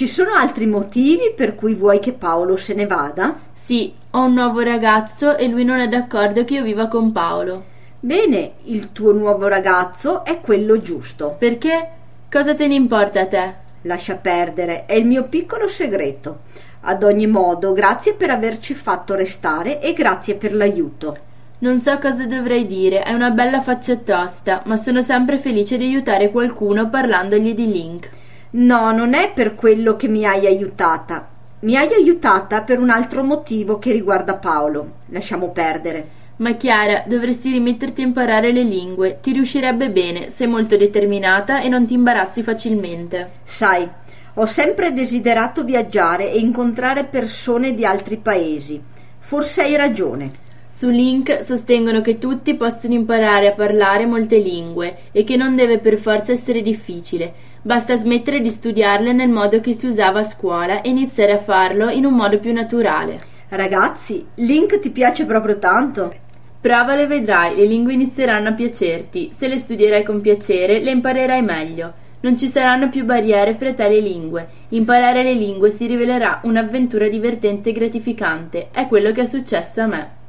Ci sono altri motivi per cui vuoi che Paolo se ne vada? Sì, ho un nuovo ragazzo e lui non è d'accordo che io viva con Paolo. Bene, il tuo nuovo ragazzo è quello giusto. Perché? Cosa te ne importa a te? Lascia perdere, è il mio piccolo segreto. Ad ogni modo, grazie per averci fatto restare e grazie per l'aiuto. Non so cosa dovrei dire, è una bella faccia tosta, ma sono sempre felice di aiutare qualcuno parlandogli di Link. No, non è per quello che mi hai aiutata. Mi hai aiutata per un altro motivo che riguarda Paolo. Lasciamo perdere. Ma Chiara, dovresti rimetterti a imparare le lingue. Ti riuscirebbe bene, sei molto determinata e non ti imbarazzi facilmente. Sai, ho sempre desiderato viaggiare e incontrare persone di altri paesi. Forse hai ragione. Su Link sostengono che tutti possono imparare a parlare molte lingue e che non deve per forza essere difficile. Basta smettere di studiarle nel modo che si usava a scuola e iniziare a farlo in un modo più naturale. Ragazzi, Link ti piace proprio tanto? Provale e vedrai, le lingue inizieranno a piacerti. Se le studierai con piacere, le imparerai meglio. Non ci saranno più barriere fra te e le lingue. Imparare le lingue si rivelerà un'avventura divertente e gratificante. È quello che è successo a me.